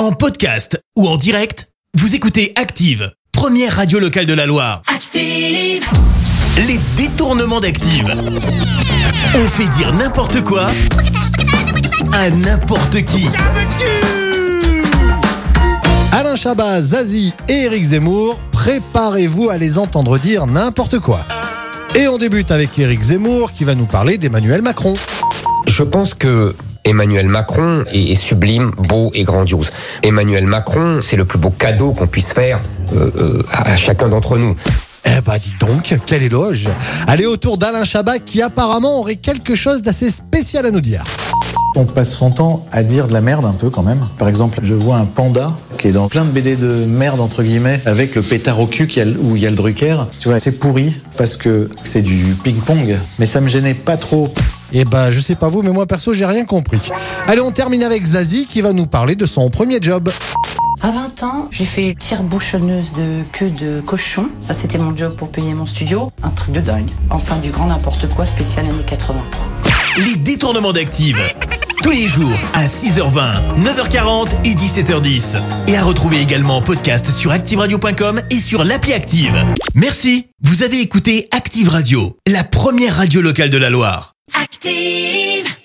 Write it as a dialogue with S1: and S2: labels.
S1: En podcast ou en direct, vous écoutez Active, première radio locale de la Loire.
S2: Active,
S1: Les détournements d'Active. On fait dire n'importe quoi à n'importe qui.
S3: Alain Chabat, Zazie et Eric Zemmour, préparez-vous à les entendre dire n'importe quoi. Et on débute avec Eric Zemmour qui va nous parler d'Emmanuel Macron.
S4: Je pense que Emmanuel Macron est est sublime, beau et grandiose. Emmanuel Macron, c'est le plus beau cadeau qu'on puisse faire euh, euh, à, à chacun d'entre nous.
S3: Eh bah dites donc, quel éloge Allez autour d'Alain Chabat qui apparemment aurait quelque chose d'assez spécial à nous dire.
S5: On passe son temps à dire de la merde un peu quand même. Par exemple, je vois un panda qui est dans plein de BD de merde entre guillemets avec le pétard au cul qui a le- où il y a le Drucker. Tu vois, c'est pourri parce que c'est du ping-pong, mais ça me gênait pas trop.
S3: Eh bah je sais pas vous, mais moi perso j'ai rien compris. Allez on termine avec Zazie qui va nous parler de son premier job.
S6: À 20 ans, j'ai fait tire bouchonneuse de queue de cochon. Ça, c'était mon job pour payer mon studio. Un truc de dingue. Enfin, du grand n'importe quoi spécial années 80.
S1: Les détournements d'Active. Tous les jours à 6h20, 9h40 et 17h10. Et à retrouver également en podcast sur ActiveRadio.com et sur l'appli Active. Merci. Vous avez écouté Active Radio, la première radio locale de la Loire.
S2: Active.